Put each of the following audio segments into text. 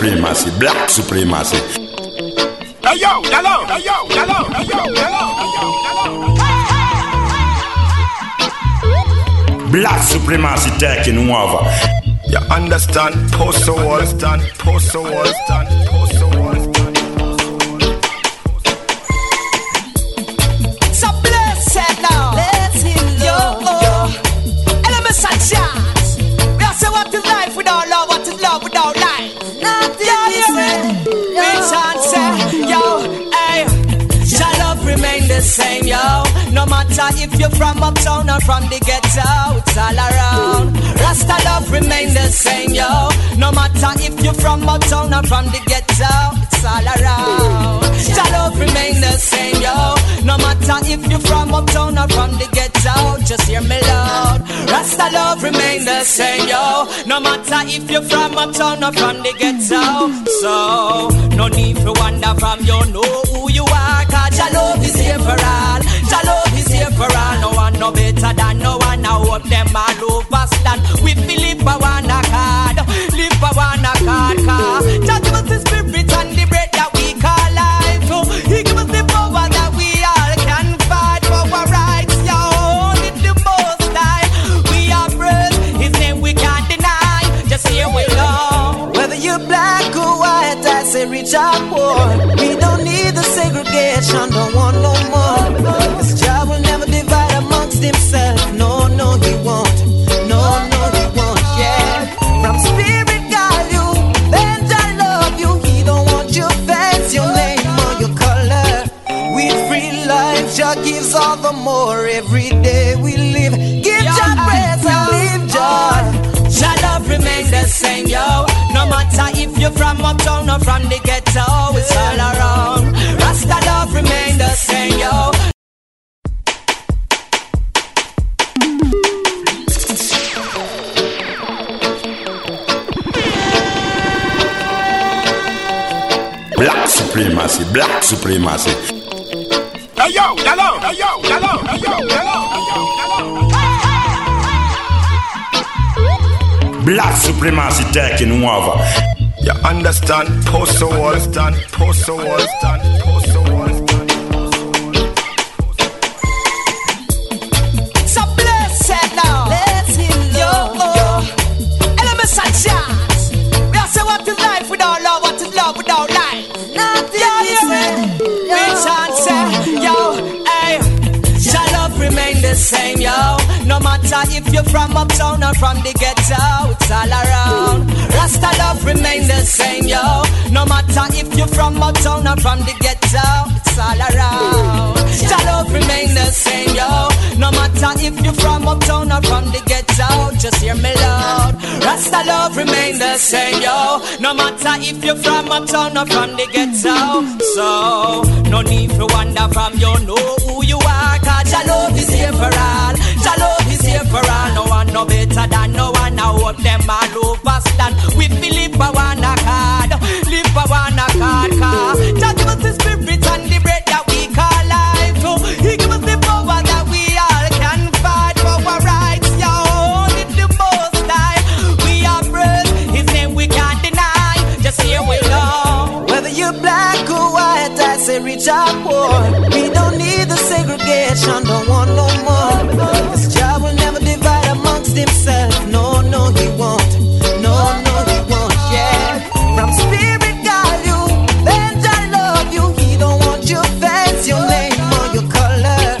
supremacy, black supremacy. Hey yo, hello, hey yo, hello, hey yo, hello, hey yo, hello. Black supremacy taking over. You understand? Post the wall, stand, post the wall, stand, post same, yo. No matter if you're from uptown or from the ghetto, it's all around. Rasta love remain the same, yo. No matter if you're from uptown or from the ghetto, it's all around. Shall love remain the same, yo. No matter if you're from uptown or from the ghetto, just hear me loud. Rasta love remain the same, yo. No matter if you're from uptown or from the ghetto. So, no need to wonder from you know who you are, cause your love is here for all. Your love is here for all. No one no better than no one. I hope them all overstand. We feel live for I say you're from uptown or from the ghetto, it's all around. Rasta love remain the same, yo. Black supremacy, black supremacy. Hey yo, hello, hey yo, hello, hey yo, hello, hey yo, hello. Black supremacy taking over. You understand? Post the wall, stand, post the wall, stand, post the wall. So blessed now. Bless him, Lord. Oh. Elements and chance. We are say what is life without love, what is love without life. Nothing yeah, yeah, man. We chant say, yo, hey. Shall love remain the same, yo. No matter if you're from uptown or from the ghetto, it's all around. Rasta love remain the same, yo. No matter if you're from uptown or from the ghetto, it's all around. Shall love remain the same, yo. No matter if you're from uptown or from the ghetto, just hear me loud. Rasta love remain the same, yo. No matter if you're from uptown or from the ghetto. So, no need to wonder from you know who you are, cause your love is here for all. Your love here for all. No one no better than no one. I hope them all overstand. We live for one accord. Live for one accord, cause Jah give us the spirit and the bread that we call life. Oh, He give us the power that we all can fight for our rights. Yo, only oh, the most high. We are brothers. His name we can't deny. Just here we go. Whether you're black or white, I say rich or poor. We don't need the segregation, don't want no more. Divide himself. No, no, he won't. No, no, he won't. Yeah. From spirit, God, you, then Jah love you. He don't want your fancy, your name or your color.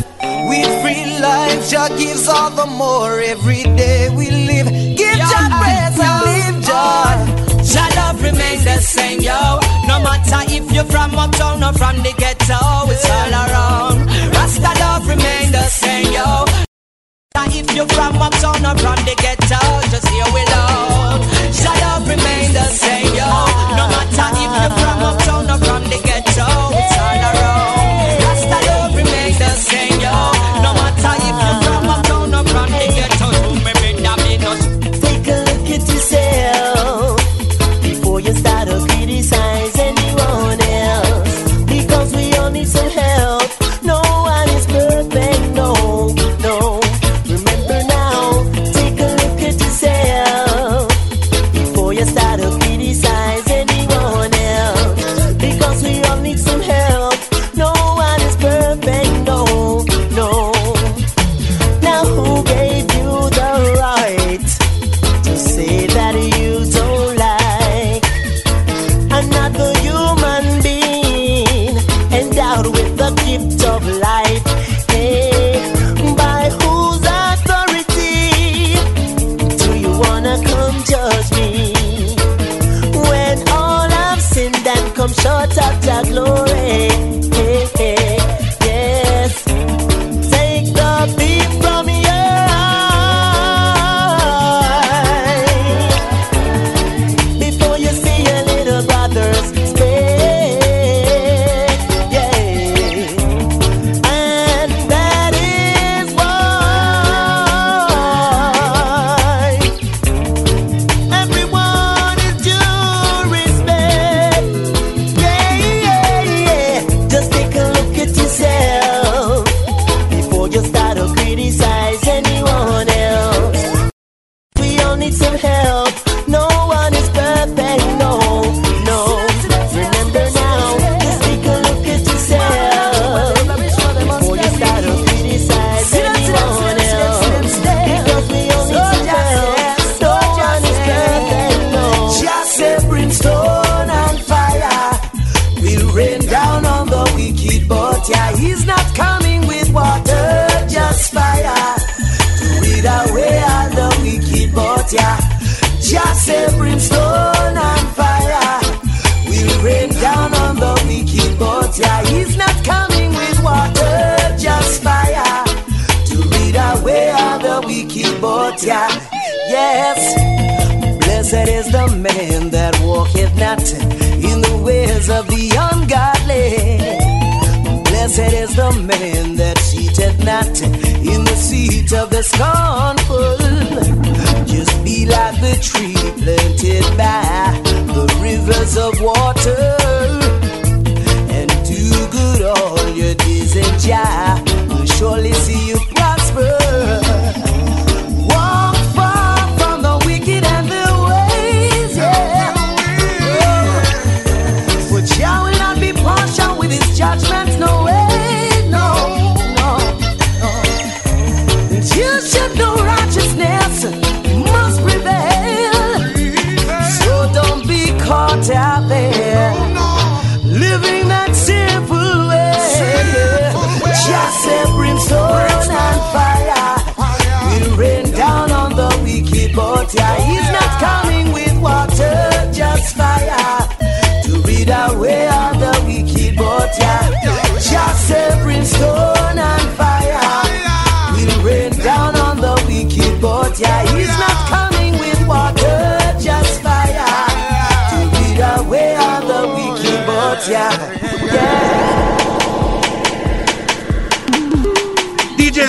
With free life, Jah gives all the more every day we live. Give Jah praise and live joy. Jah love remain the same, yo. No matter if you're from uptown or from the ghetto,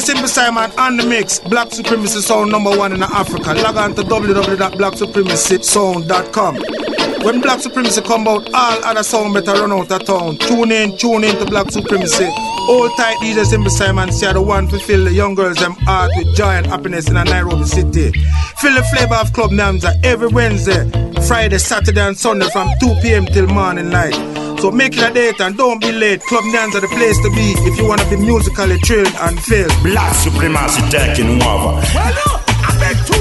Simple Simon on the mix. Black Supremacy Sound number one in Africa. Log on to www.blacksupremacysound.com. When Black Supremacy come out, all other sound better run out of town. Tune in, tune in to Black Supremacy. Hold tight, DJ Simple Simon. See the one to fill the young girls them heart with joy and happiness in a Nairobi city. Feel the flavor of Club Namza every Wednesday, Friday, Saturday, and Sunday from 2 p.m. till morning light. So make it a date and don't be late. Club Nans Nyanza the place to be if you wanna be musically thrilled and filled. Black supremacy taking over. Well, no, I beg to.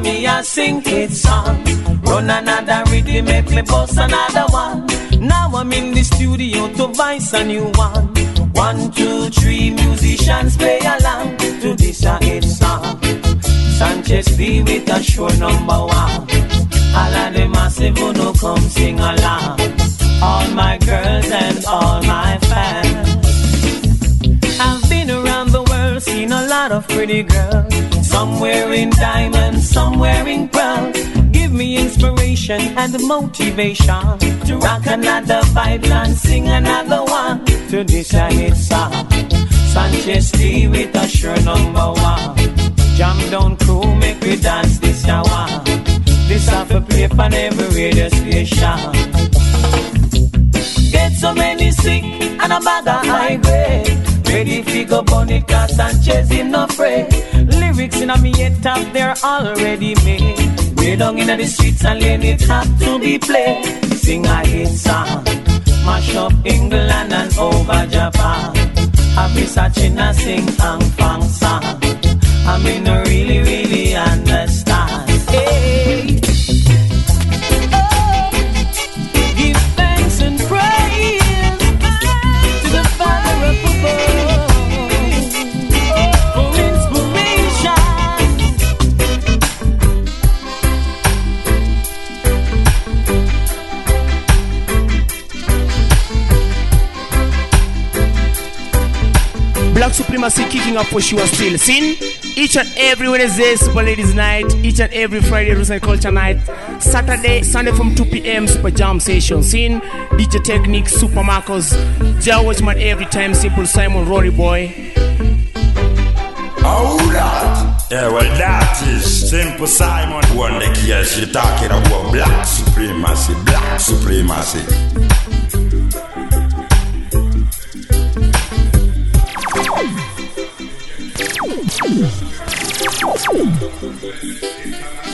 Me a sing it song. Run another rhythm, make me bust another one. Now I'm in the studio to voice a new one. One, two, three musicians play along to this a hit song. Sanchez be with a show number one. All of the massive who come sing along. All my girls and all my fans. Seen a lot of pretty girls. Some wearing diamonds, some wearing pearls. Give me inspiration and motivation to rock another vibe and sing another one to this a hit song. Sanchez T with a sure number one. Jam down crew, make we dance this hour. This off a play on every radio station. Get so many sick and a bag of high grade. Ready fi go bunny cause Sanchez in no fray. Lyrics in a me head top, they're already made. Way down in the streets and lane it have to be played. Sing a hit song. Mash up England and over Japan. I be searching a sing ang fang song. I mean, I really, really understand. Black supremacy kicking up for sure still. seen. each and every Wednesday, Super Ladies Night, each and every Friday, Roots and Culture Night, Saturday, Sunday from 2 p.m. Super Jam Session. Seen DJ Technique, Super Marcos, Jah Watchman every time, Simple Simon, Rory Boy. Oh, that. Yeah, well, that is Simple Simon. One day, yeah, she talking about black supremacy, black supremacy. International.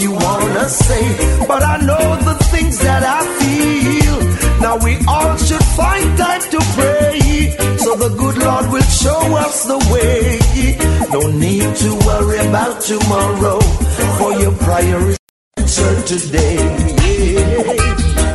you wanna say, but I know the things that I feel. Now we all should find time to pray, so the good Lord will show us the way. No need to worry about tomorrow, for your prayer is answered today. Yeah.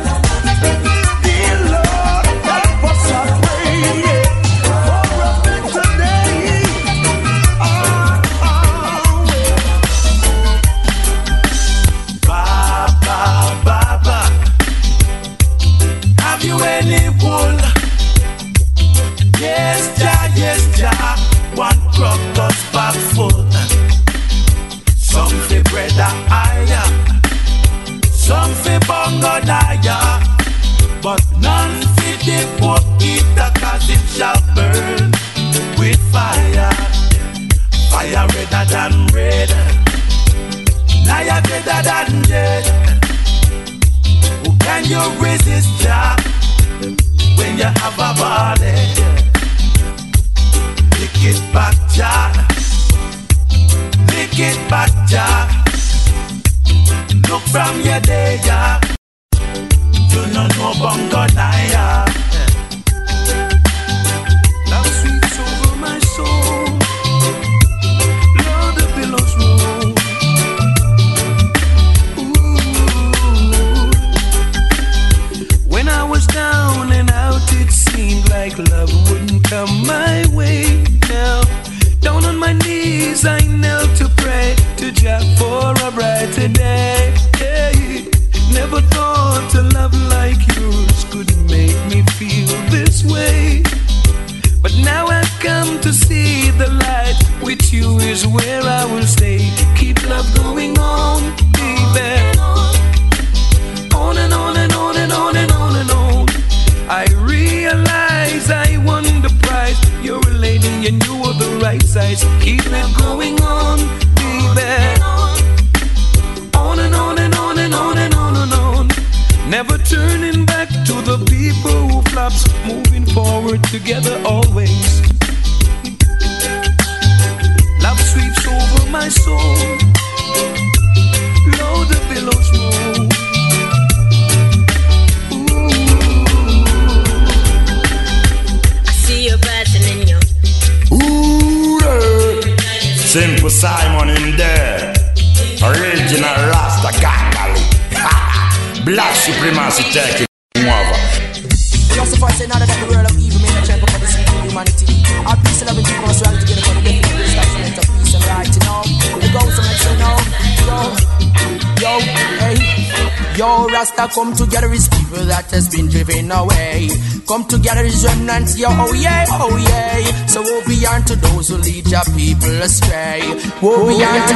A yo, oh yeah, oh yeah. So woe be unto those who lead your people astray. Woe be unto,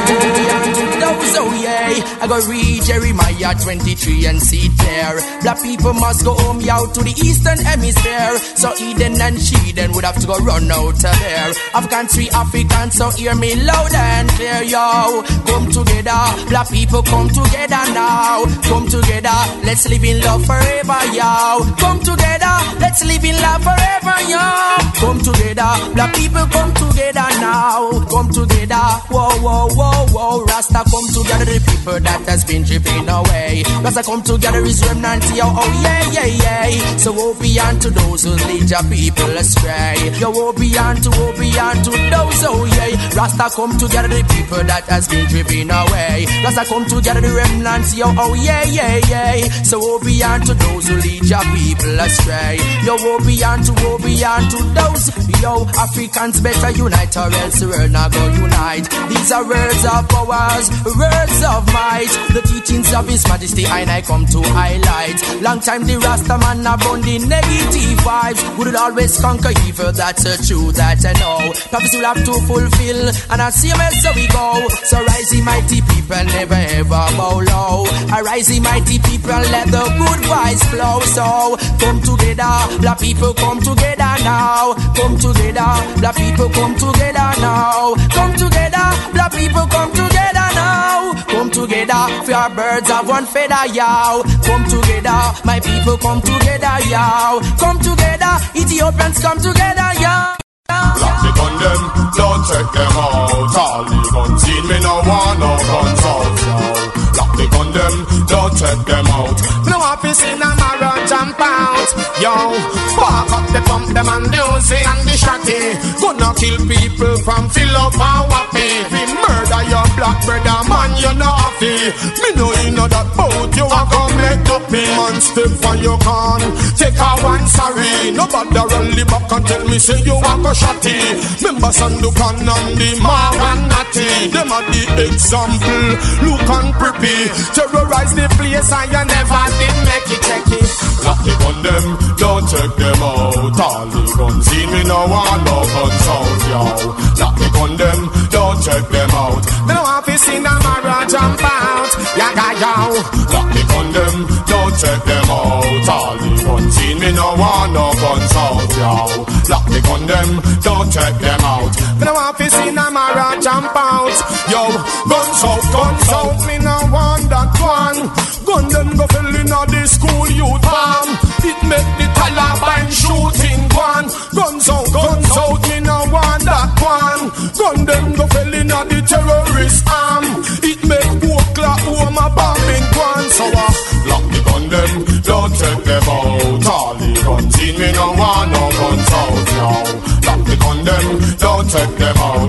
those, oh yeah. I go read Jeremiah 23 and see there. Black people must go home, yo, to the eastern hemisphere. So Eden and Sheden would have to go run out of there. Africans, free Africans, so hear me loud and clear, yo. Come together, black people come together now. Come together, let's live in love forever, yo. Come together, let's live in love forever, yo. Come together, black people come together now. Come together, whoa, whoa, whoa, whoa. Rasta come together, the people that has been driven away. Rasta come together is remnant, yo, oh yeah, yeah, yeah. So woe be unto those who lead your people astray. Yo, woe be unto, woe be unto those, oh yeah. Rasta come together, the people that has been driven away. Rasta come together, the remnants, yo, oh yeah, yeah, yeah. So woe be unto those who lead your people astray. Yo, woe be unto, woe be unto those. Yo, Africans better unite or else world not go unite. These are words of powers, words of might. The teachings of His Majesty and I come to highlight. Long time the Rasta man the negative vibes would always conquer evil. That's a truth that I know. Prophecy will have to fulfill, and I see as so we go. So rising mighty people never ever bow low. Arising mighty people let the good vibes flow. So come together, black people come together now. Come together, black people come together now. Come together, black people come together now. Together, for our birds of one feather, yow. Come together, my people come together, yow. Come together, Ethiopians come together, yow. Lock the gun them, don't take them out. All the guns in me no want no guns out. yo. Lock the gun them, don't take them out. No office in a marrow jump out. Yo, spark up the pump, them and the and the shotty. Gonna kill people from fill up and wappy. We murder your black brother, man, you no happy. Me know you know that boat, you a come make up me. Man, step for your con. Take a one sorry. Nobody rally back and tell me say you a go shotty. Remember Sandukan and the Mar. Them are the example. Look and preppy. Terrorize the place and you never did make it check it. Lock the gun them, don't take them out. All the guns in me no want no guns out, yo. Lock the gun them, don't take them out. No office in a marrow jump out. Yaga yo. Lock the gun them, don't take them out. All the guns in me no want no guns out, yo. Lock the gun them, don't take them out. No office in a marrow jump out. Yo, guns out, guns out. Me a the school youth farm. It make the Taliban shooting one. Guns out, guns out. Me no want that one. Gun them go fill in a the terrorist arm. It make Oklahoma bombing one. So uh, Lock the gun them, don't take them out. All the guns in me no want no guns out, yo. Lock the gun them, don't take them out.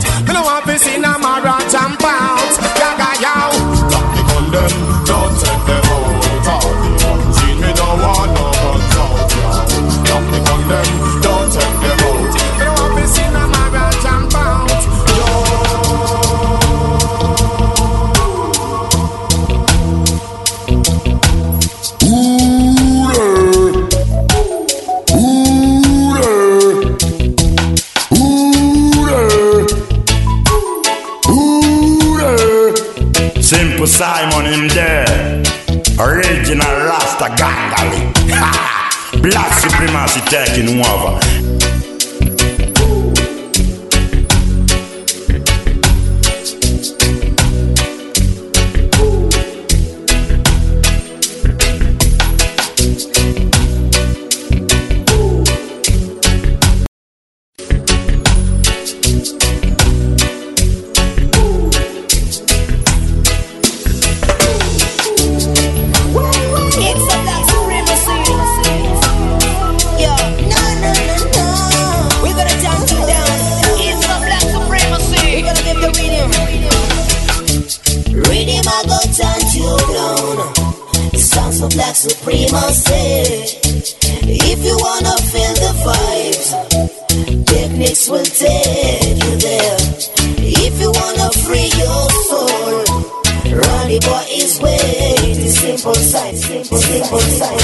Supremacy taking The simple side, simple, simple side.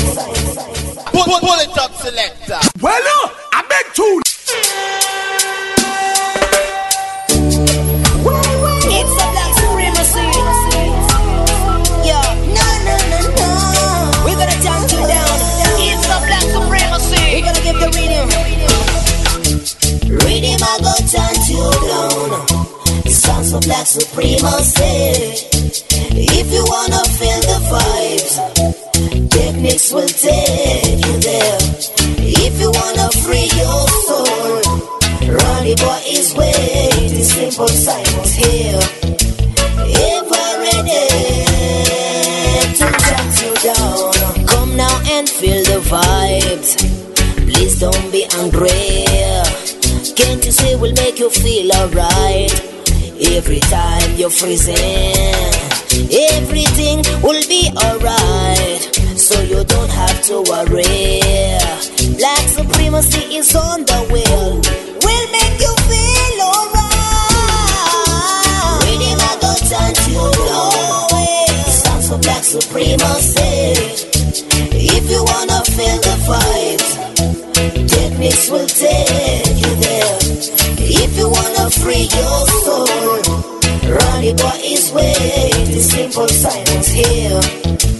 Pull, pull, pull it up, selector. Well, no, I beg tune. It's a black supremacy. Yo, no, no, no, no. We're gonna turn you down. It's a black supremacy. We're gonna give the rhythm. I go turn you down. Sounds of black supremacy. If you wanna will take you there. If you wanna free your soul, Ronnie boy is. The simple silence here. Ever ready to jump you down. Come now and feel the vibes. Please don't be angry. Can't you see we'll make you feel alright? Every time you're freezing, everything will be alright. You don't have to worry. Black supremacy is on the wheel. We'll make you feel alright. Reading I go turn you low. Sounds for black supremacy. If you wanna feel the vibes, techniques will take you there. If you wanna free your soul, Ronnie boy is way. The simple silence here.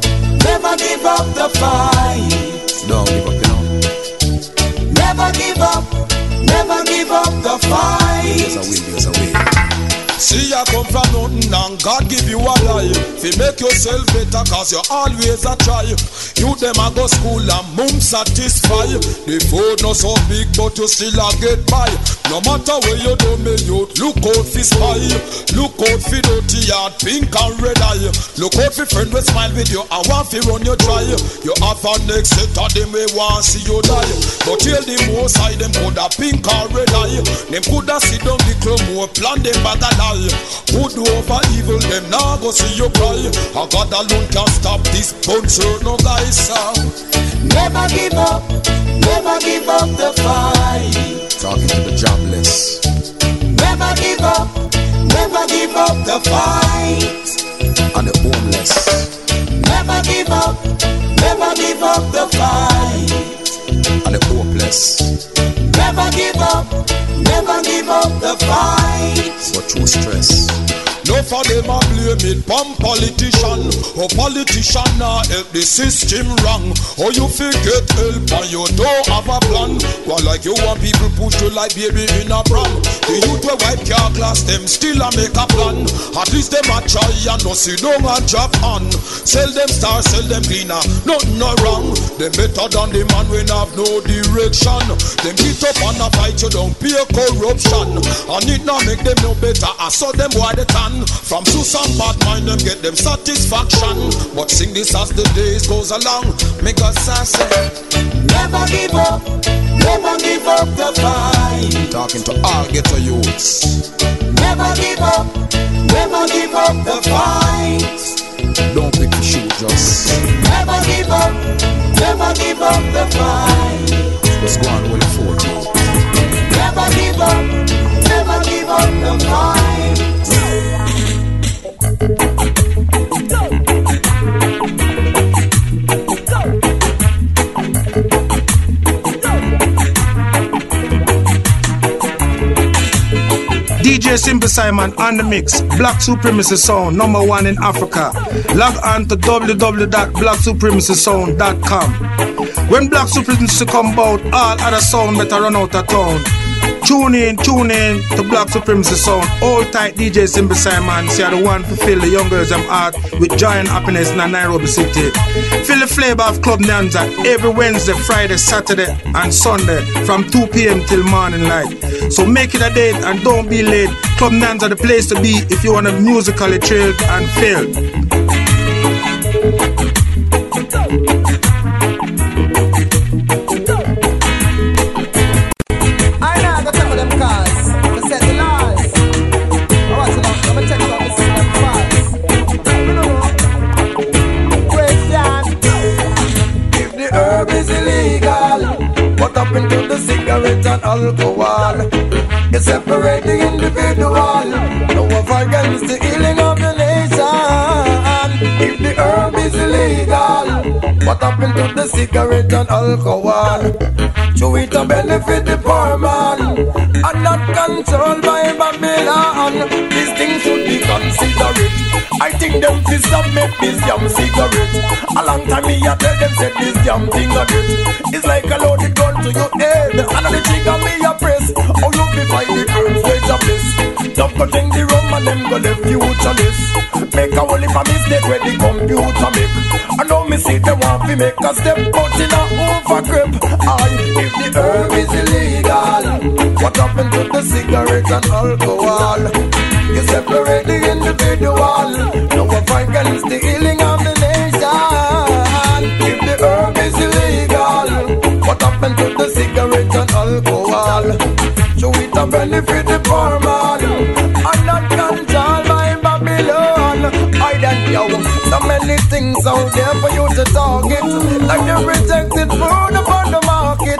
give up the fight. Don't give up, you know. Never give up, never give up the fight. There's a will, there's a way. See ya come from nothing and God give you a life Fi make yourself better cause you always a try. You them a go school and mum satisfy. The food not so big but you still a get by. No matter where you do me youth look out fi spy. Look out fi dirty yard pink and red eye. Look out fi friend with smile with you and want fi run you try You have a next set of them we want see you die. But tell the most side them coulda pink or red eye. Them coulda sit down the club more plan them bag a lie Good over evil them now go see you cry I God alone can stop this bunch no guys so Never give up, never give up the fight. Talking to the jobless. Never give up, never give up the fight. And the homeless. Never give up, never give up the fight. And the hopeless. Never give up, never give up the fight. But true stress. No for them a blame it pon politician. Oh politician now help the system wrong. Oh you forget help and you don't have a plan. Well like you want people push you like baby in a pram. The youth will wipe car glass them still a make a plan. At least them a try and no sit down and drop on. Sell them stars, sell them cleaner, nothing no wrong. Them better than the man when have no direction. Them get up and a fight you don't pay corruption. And it not make them no better. I saw them why they tan From two some bad mind them get them satisfaction But sing this as the days goes along Make us say Never give up, never give up the fight. Talking to all ghetto youths. Never give up, Never give up the fight. Don't pick the shoe, just Never give up. Never give up the fight. let's go on DJ Simple Simon on the mix. Black Supremacy Sound, number one in Africa. Log on to www.blacksupremacysound.com. When Black Supremacy come about, all other sound better run out of town. Tune in, tune in to Black Supremacy Sound. All tight DJ Simba Simon. See the one to fill the young girls them heart with joy and happiness in Nairobi City. Feel the flavor of Club Nyanza every Wednesday, Friday, Saturday, and Sunday from 2 p.m. till morning light. So make it a date and don't be late. Club Nyanza the place to be if you want to musically thrilled and filled. The cigarette and alcohol? To it a benefit the poor man, and not controlled by Babylon. These things should be considerate. I think them fi stop make this damn cigarette. A long time me a tell them say this damn thing a it. It's like a loaded gun to your head, and the trigger me a press. Oh you fi find the a bliss. Don't go drink the rum and them go left futureless. Make a whole heap of mistake where the computer make. I know me see them want fi make a step out in a overgrip. I if the herb is illegal, what happened to the cigarettes and alcohol? You separate the individual. No one fight against the healing of the nation. If the herb is illegal, what happened to the cigarettes and alcohol? So it a benefit things out there for you to target, like the rejected food upon the market.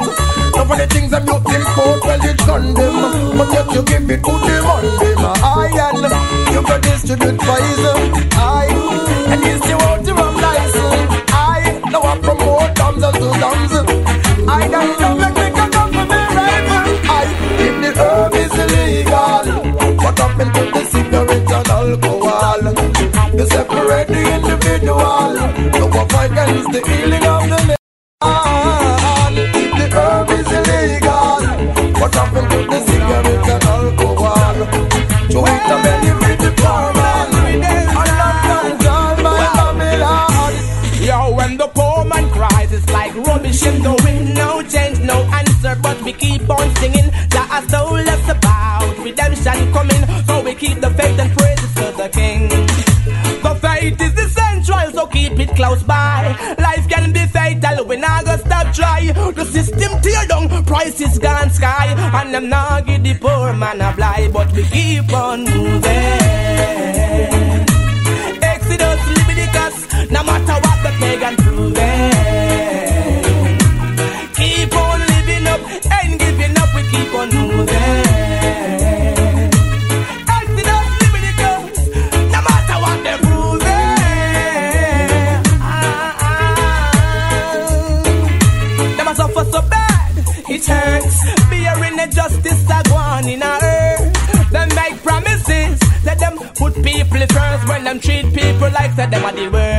Some of the things that you import, well, you condemn. But yet you give it to the Monday, my eye, and you can distribute poison. I, and it's the water of license. I, now I promote thumbs and two thumbs. Fight against the healing of the. If the herb is illegal, what happened to the cigarette and alcohol? To it a benefit the poor man, and not controlled by Babylon. Yo, when the poor man cries, it's like rubbish in the wind. No change, no answer, but we keep on singing. Jah has told us about redemption coming, so we keep the faith and praises to the King. The faith is essential, so keep it close by. Try. The system tear down, prices gone sky, and them not give the poor man a blind, but we keep on moving. Exodus, Leviticus, no matter what the pagan proving. First when them treat people like that them are the worst.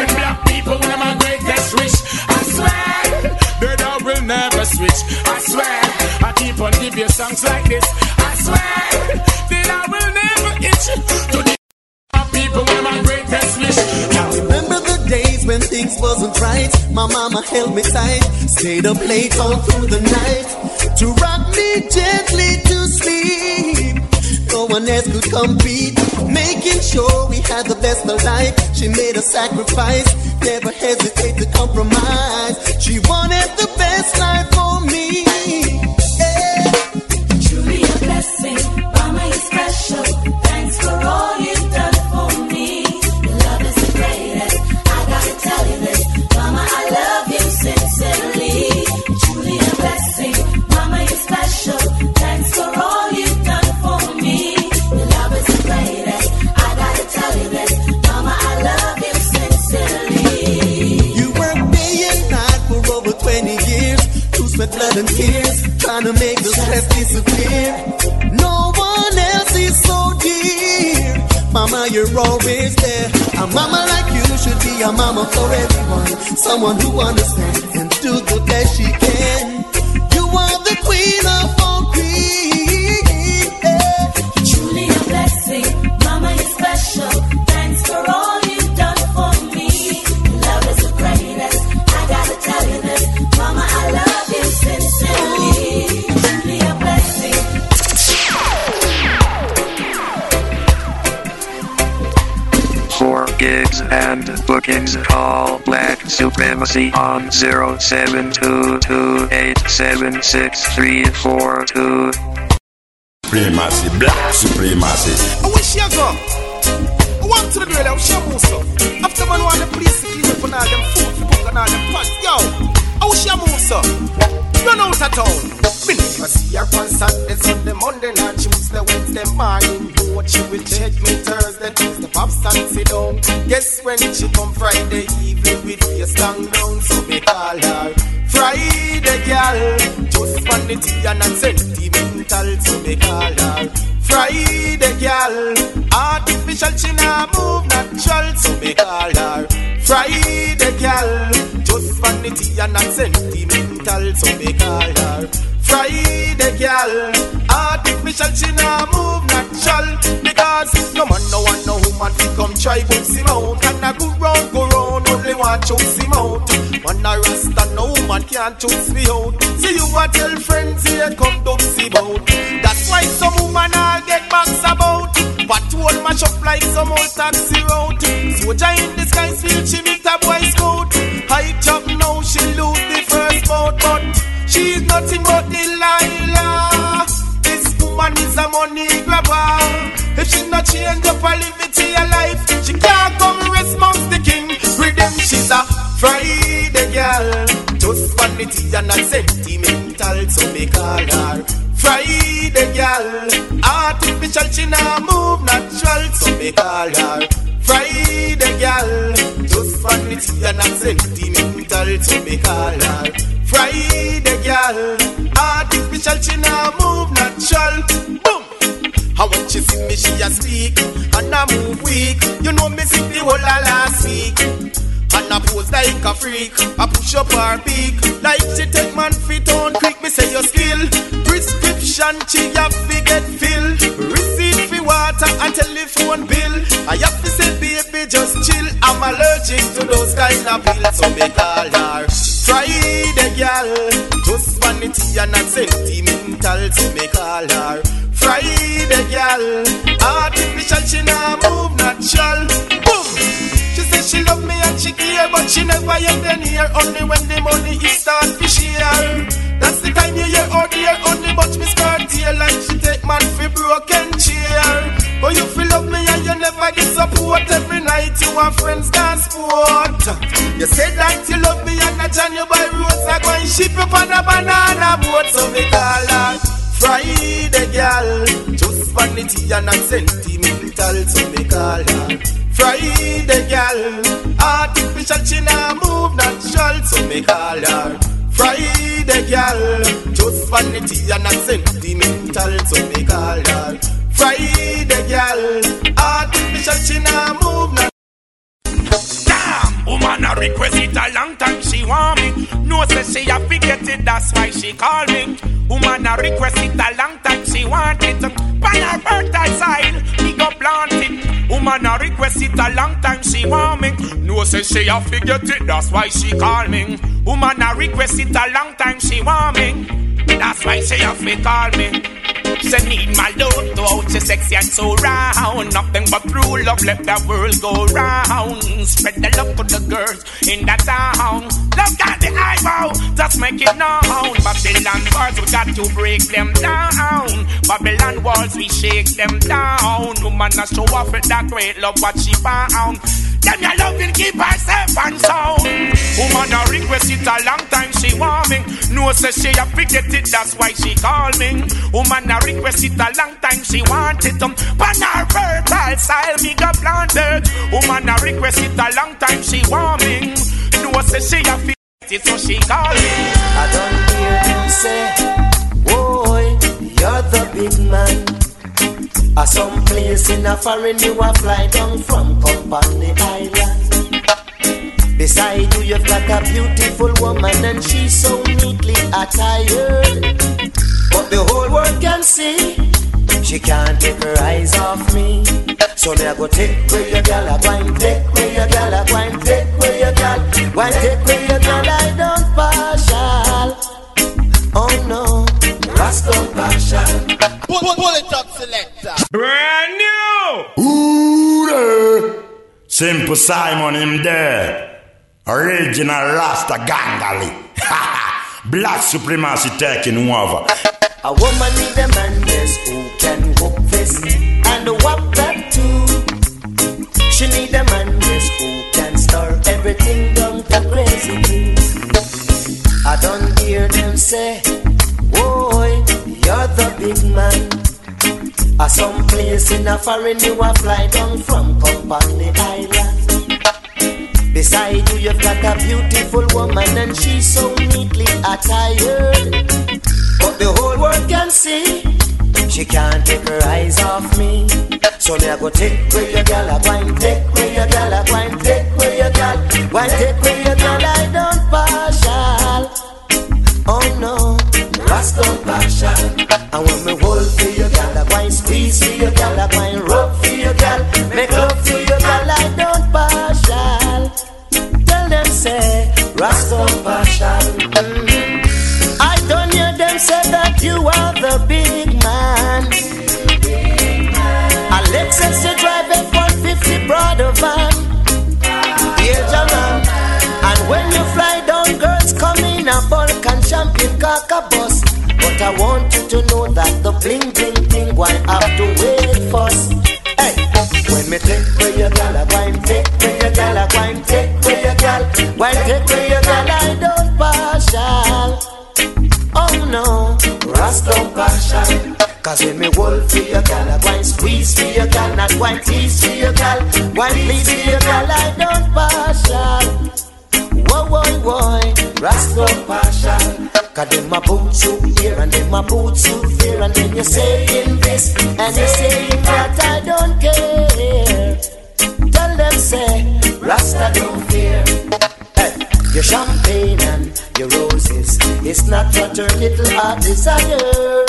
when black people were my greatest wish. I swear, the dog will never switch. I swear, I keep on giving songs like this. I swear, the dog will never itch. To the black people were my greatest wish. Now remember the days when things wasn't right. My mama held me tight, stayed up late all through the night to rock me gently one else could compete. Making sure we had the best of life. She made a sacrifice, never hesitate to compromise. She wanted the best life for me. and tears, trying to make the stress disappear. No one else is so dear. Mama, you're always there. A mama like you should be a mama for everyone. Someone who understands and do the best she can. You are the queen of Perkins call black supremacy on 0722876342. Supremacy, black supremacy. Where she you go. I want to the girl, she wish move so. After man want the police to clean up and all them food, the book and all them pot. Yo, I wish you move so. You know it's at all. Me never see her on Saturday, Sunday, Monday, night, Tuesday, Wednesday morning. What she will take me Thursday, Tuesday pops and sit down. Guess when she come Friday evening with your stand down, so me call her Friday girl. Just vanity and sentimental, so me call her Friday girl. Artificial she nah move natural, so me call her Friday girl. Just vanity and sentimental, so me call her Friday girl. Artificial she nah move natural because no man no one woman fi come try boost him out and a go round go round only want choose him out. Man a rasta no woman can't choose me out. See you a tell friends here come dubs about. That's why some woman all get box about. Patrol mash up like some old taxi route. Soldier in the sky feel she meet a boy scout. High top now she lose the first bout, but she's nothing but Delilah. This woman is a money grabber. If she not change up her liberty her life, she can't come rest amongst the king. Rhythm, she's a Friday girl. Just vanity and not sentimental, so me call her Friday girl. Artificial, she nah move natural, so me call her Friday girl. Just vanity and not sentimental, so me call her Friday girl. Artificial, she nah move natural. And when she see me, she a speak. And I move weak. You know me see the whole of last week And I pose like a freak. I push up her beak. Like she take man fit on quick Me say your skill. Prescription she have to get filled. Receipt for water and telephone bill. I have to say baby just chill. I'm allergic to those kind of pills. So me call her Friday girl. Just vanity and not sentimental So me call her. Friday girl. Artificial she nah move natural. Boom. She say she love me and she care But she never yet then hear Only when the money is start to share. That's the time you hear oh out here Only but me skirt here Like she take man for broken chair. But you feel love me and you never get support Every night you and friends dance sport You say that you love me and I join you by roads I go and ship you on a banana boat. So me call her Friday girl, just vanity and not sentimental, so me call her. Friday girl, artificial she nah move natural, so me call her. Friday girl, just vanity and not sentimental, so me call. Friday girl, artificial move natural. Damn, woman a request it a long time she want me. No say she a forget it, that's why she call me. Woman a request it a long time she want it. Pan her birthday side, me go plant it. Woman a request it a long time she want me. No say she a forget it, that's why she call me. Woman a request it a long time she want me. That's why she have to call me. She need my love to out she sexy and so round. Nothing but true love, let the world go round. Spread the love to the girls in the town. Love got the eyebrow, just make it known. Babylon bars, we got to break them down. Babylon walls, we shake them down. Woman, a show off with that great love, what she found. Them your loving keep herself and sound. Woman a request it a long time she me. No say she a forget it, that's why she call me. Woman a request it a long time she want it. Um, pan her fertile style me go planted. Woman a request it a long time she me. No say she a forget it, so she call me. I don't hear them say, boy, you're the big man. A some place in a foreign you a fly down from Company Island. Beside you you've got a beautiful woman and she's so neatly attired. Can see she can't take her eyes off me. So me I go take where your gal a wine, take where your gal a wine, take where your gal, wine, take where your gal I don't partial. Oh no, Rascal partial. Pull, pull, pull it up, selector. Brand new. Ooh, there. Simple Simon him there. Original Rasta Gangali. Ha ha! Black supremacy taking over. A woman need a man, yes, who can whoop this and whoop that too. She need a man, yes, who can stir everything down to crazy. I don't hear them say, Boy, you're the big man. A some place in a foreign you a fly down from Company Island. Beside you you've got a beautiful woman and she's so neatly attired. But the whole world can see she can't take her eyes off me. So me I go take where your gal a wine, take where your gal a wine, take where your gal, wine, take where your gal I don't partial. Oh no, Rasta partial. And when me hold for your gal, I wine squeeze for your gal, I wine I want you to know that the bling bling thing why have to wait first. Hey, when me take where your gal a wine, take where your gal a wine, take where your gal, wine take where your gal I don't partial. Oh no, Rasta partial. Cause when me hold for your gal, I wine squeeze for your gal, not wine tease for your gal, wine please for your gal, I don't partial. Whoa, whoa, whoa, Rasta partial. Cause them a boots you here and them a boots you there, and then you're saying this and you're saying that I don't care. Tell them say, Rasta don't fear. Your champagne and your roses. It's not what her little heart desire.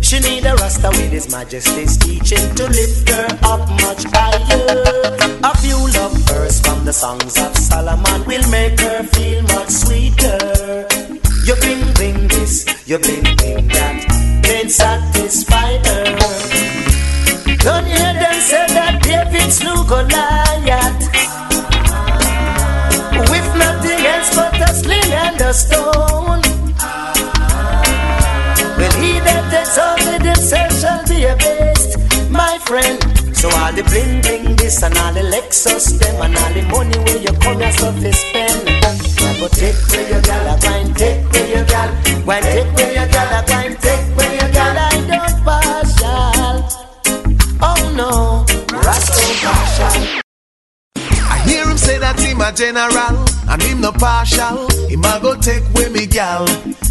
She need a rasta with his majesty's teaching To lift her up much higher. A few love verse from the songs of Solomon Will make her feel much sweeter. You bling bling this, you bling bling that Can't satisfy her. Don't hear them say that David slew Goliath a stone. Well, he that exalted himself shall be abased, my friend. So all the bling bling this and all the Lexus them and all the money where you come yourself to spend. I go take where your gal a grind, take where your gal, wine take where your gal a grind, take that him a general and him no partial. Him a go take with me gal,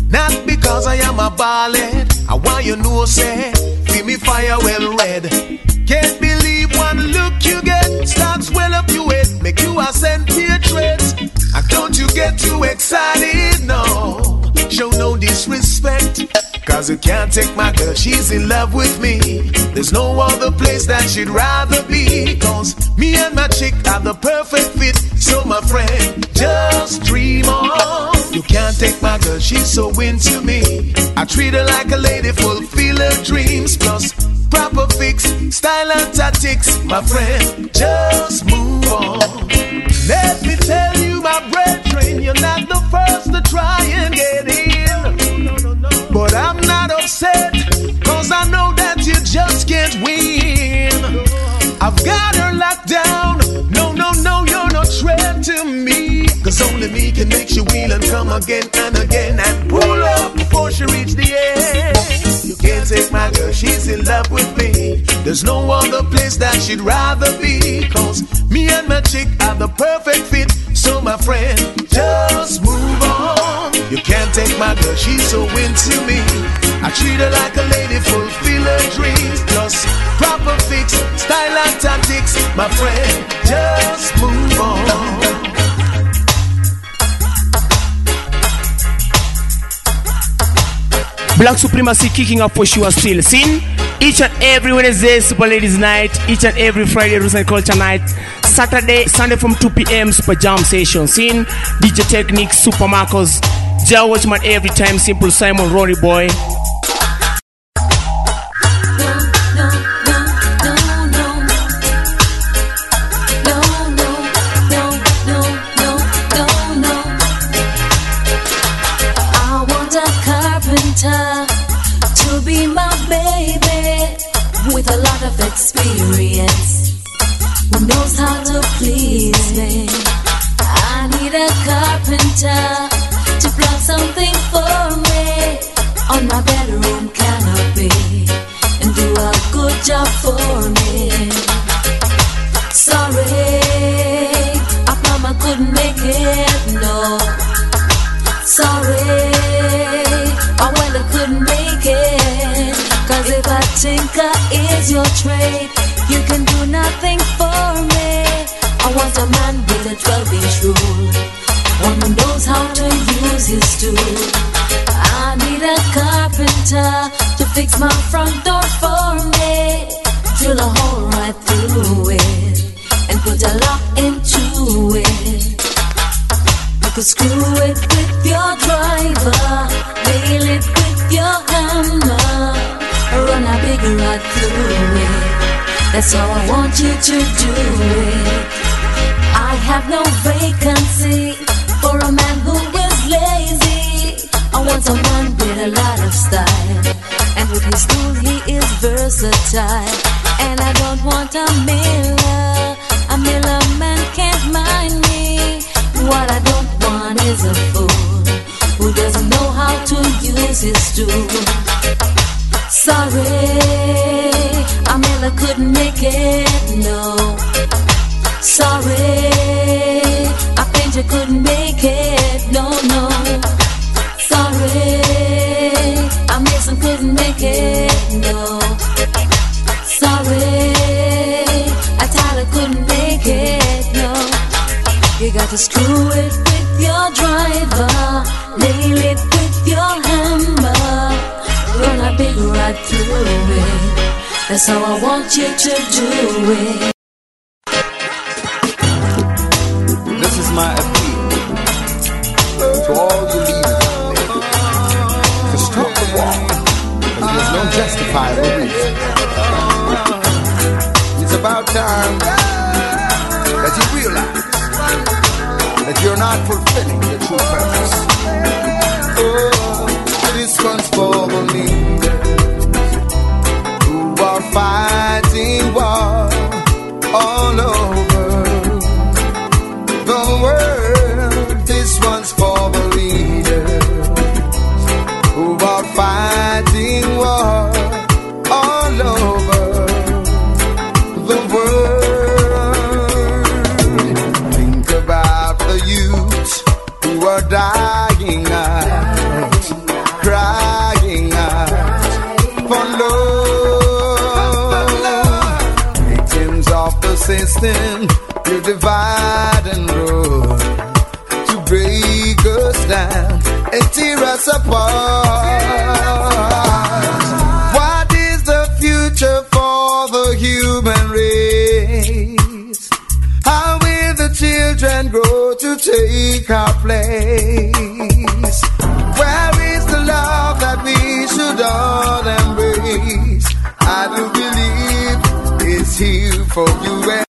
not because I am a ballad. I want you know say, feel me fire well red. Can't believe one look you get starts well up your head, make you ascend portraits. And don't you get too excited, no. Show no disrespect. Cause you can't take my girl, she's in love with me. There's no other place that she'd rather be. Cause me and my chick are the perfect fit. So my friend, just dream on. You can't take my girl, she's so into me. I treat her like a lady, fulfill her dreams. Plus, proper fix, style and tactics. My friend, just move on. Let me tell you, upset, cause I know that you just can't win. I've got her locked down. No, no, no, you're no threat to me. Cause only me can make you wheel and come again and again and pull up before she reach the end. You can't take my girl, she's in love with me. There's no other place that she'd rather be. Cause me and my chick are the perfect fit. So my friend, just move on. You can't take my girl, she's so into me. I treat her like a lady, fulfill her dreams. Plus, proper fix, style and tactics. My friend, just move on. Black Supremacy kicking up for sure still. Seen each and every Wednesday, Super Ladies Night. Each and every Friday, Roots Culture Night. Saturday, Sunday from 2 p.m. Super Jam Session. Seen DJ Technique, Super Marcos. Jah Watchman every time. Simple Simon, Rory Boy. experience who knows how to please me. I need a carpenter to block something for me on my bedroom canopy and do a good job for me. Sorry, I mama couldn't make it. No, sorry, oh, I well couldn't make tinker is your trade. You can do nothing for me. I want a man with a 12 inch rule. One who knows how to use his tool. I need a carpenter to fix my front door for me. Drill a hole right through it and put a lock into it. You could screw it with your driver, a big through it. That's how I want you to do it. I have no vacancy for a man who is lazy. I want someone with a lot of style, and with his tool he is versatile. And I don't want a miller, a miller man can't mind me. What I don't want is a fool who doesn't know how to use his tool. Sorry, a miller couldn't make it, no. Sorry, a painter couldn't make it, no, no. Sorry, a mason couldn't make it, no. Sorry, a Tyler couldn't make it, no. You got to screw it with your driver, rod through it. That's how I want you to do it. This is my appeal to all the leaders to stop the war because there's no justifiable reason. It's about time that you realize that you're not fulfilling your true purpose. Oh, this one's for the take our place? Where is the love that we should all embrace? I do believe it's here for you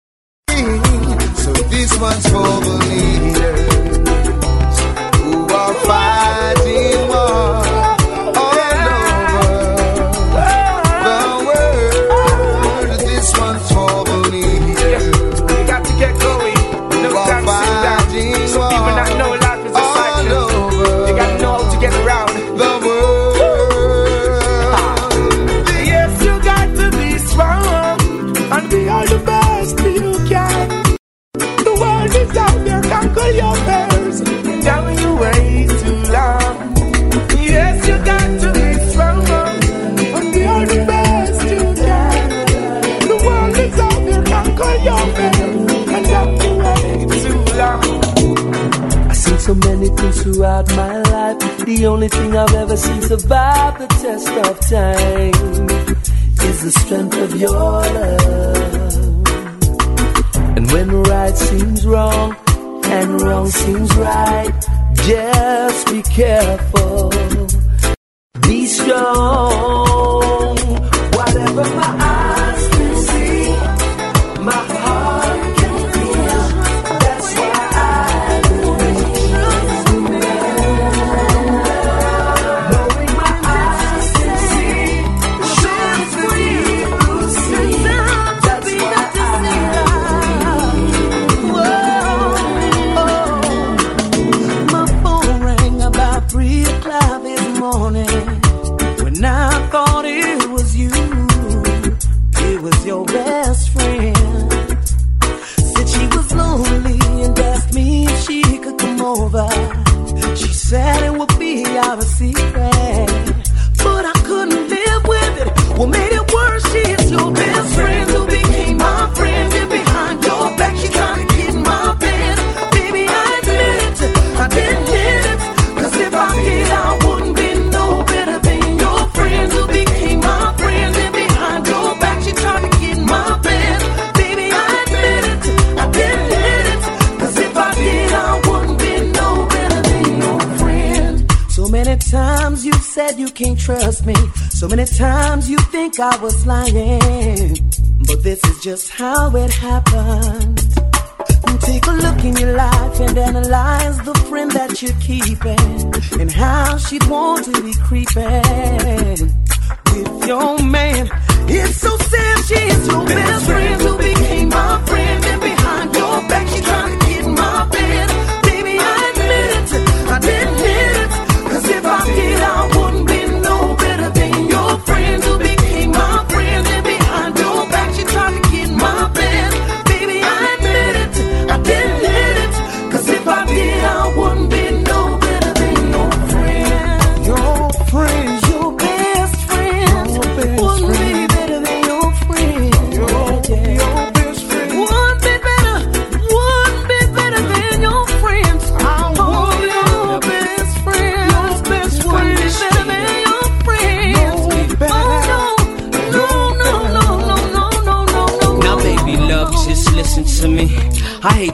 throughout my life. The only thing I've ever seen survive the test of time is the strength of your love. And when right seems wrong and wrong seems right, just be careful.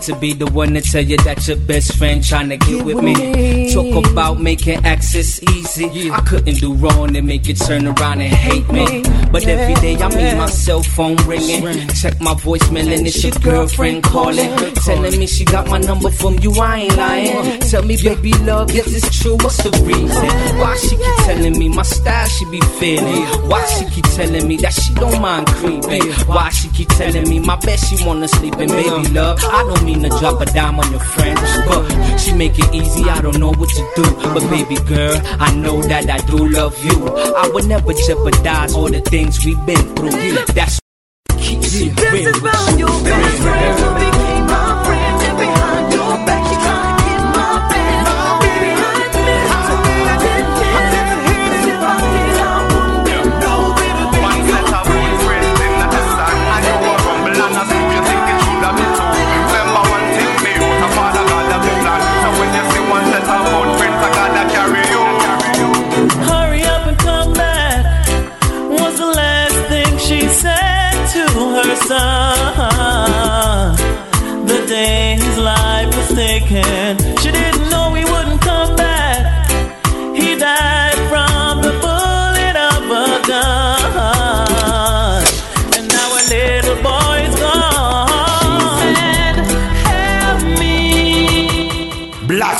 to be the one to tell you that your best friend trying to get, get with me. me. Talk about making access easy. Yeah. I couldn't do wrong and make you turn around and hate me. But yeah. every day I meet my cell phone ringing. Check my voicemail and it's your girlfriend calling. Telling me she got my number from you, I ain't lying. Tell me, baby, love, yes, it's true. What's the reason? Why she keep telling me my style she be feeling? Why she keep telling me that she don't mind creeping? Why she keep telling me my best she wanna sleep in? Baby, love, I don't mean mean to drop a dime on your friends, but she make it easy. I don't know what to do, but baby girl, I know that I do love you. I would never jeopardize all the things we've been through. That's keeps it real.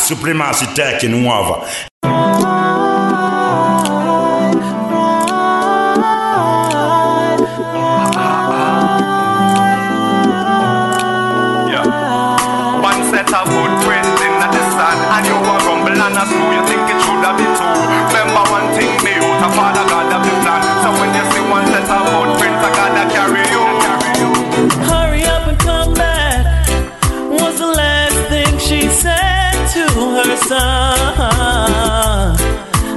supremacy tech não ova. sun.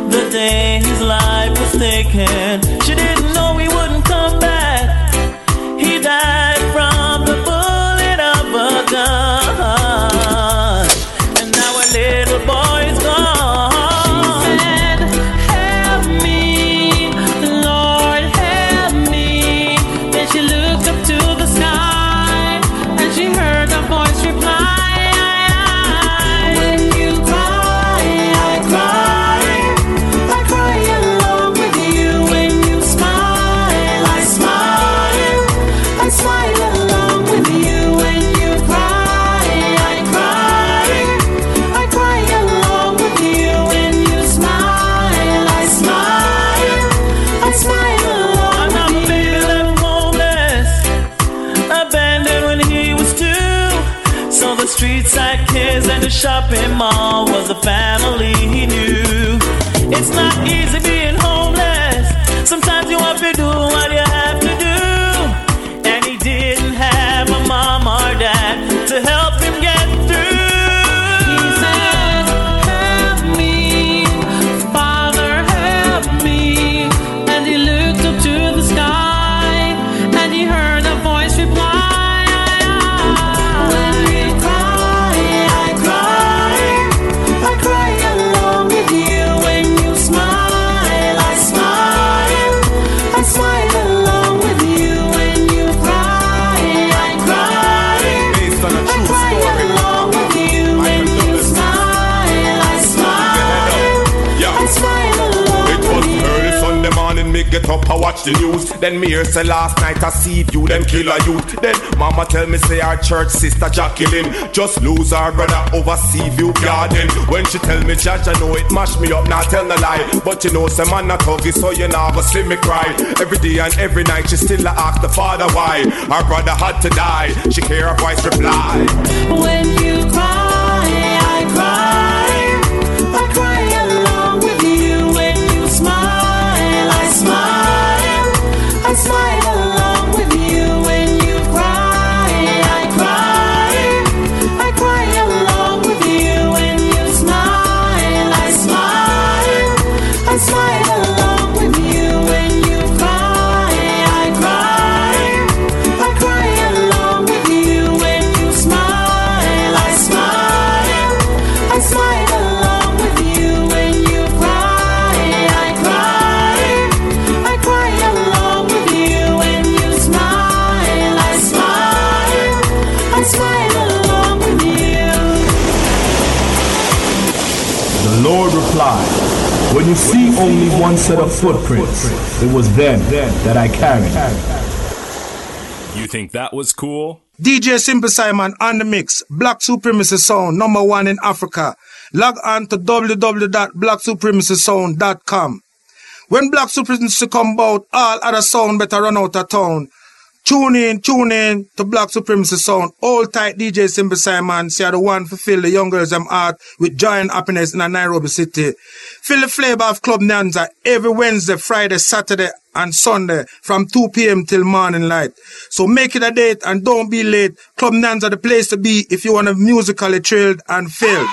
The day his life was taken, she didn't. easy up, I watch the news. Then me hear say last night I see you, them kill a youth. Then mama tell me say our church sister Jacqueline just lose her brother over Sea View Garden. When she tell me judge, I know it mash me up, now tell no lie. But you know, some man not talking, so you never see me cry. Every day and every night she still a ask the father why her brother had to die. She hear her voice reply. When you cry, When you see only one set of footprints, it was them that I carried. You think that was cool? DJ Simple Simon on the mix. Black Supremacy Sound, number one in Africa. Log on to www.blacksupremacysound.com. When Black Supremacy come about, all other sound better run out of town. Tune in, tune in to Black Supremacy Sound. All tight DJ Simple Simon. See the one fulfill the young girls them heart with joy and happiness in a Nairobi city. Feel the flavor of Club Nyanza every Wednesday, Friday, Saturday, and Sunday from 2 p.m. till morning light. So make it a date and don't be late. Club Nyanza the place to be if you want to musically thrilled and filled.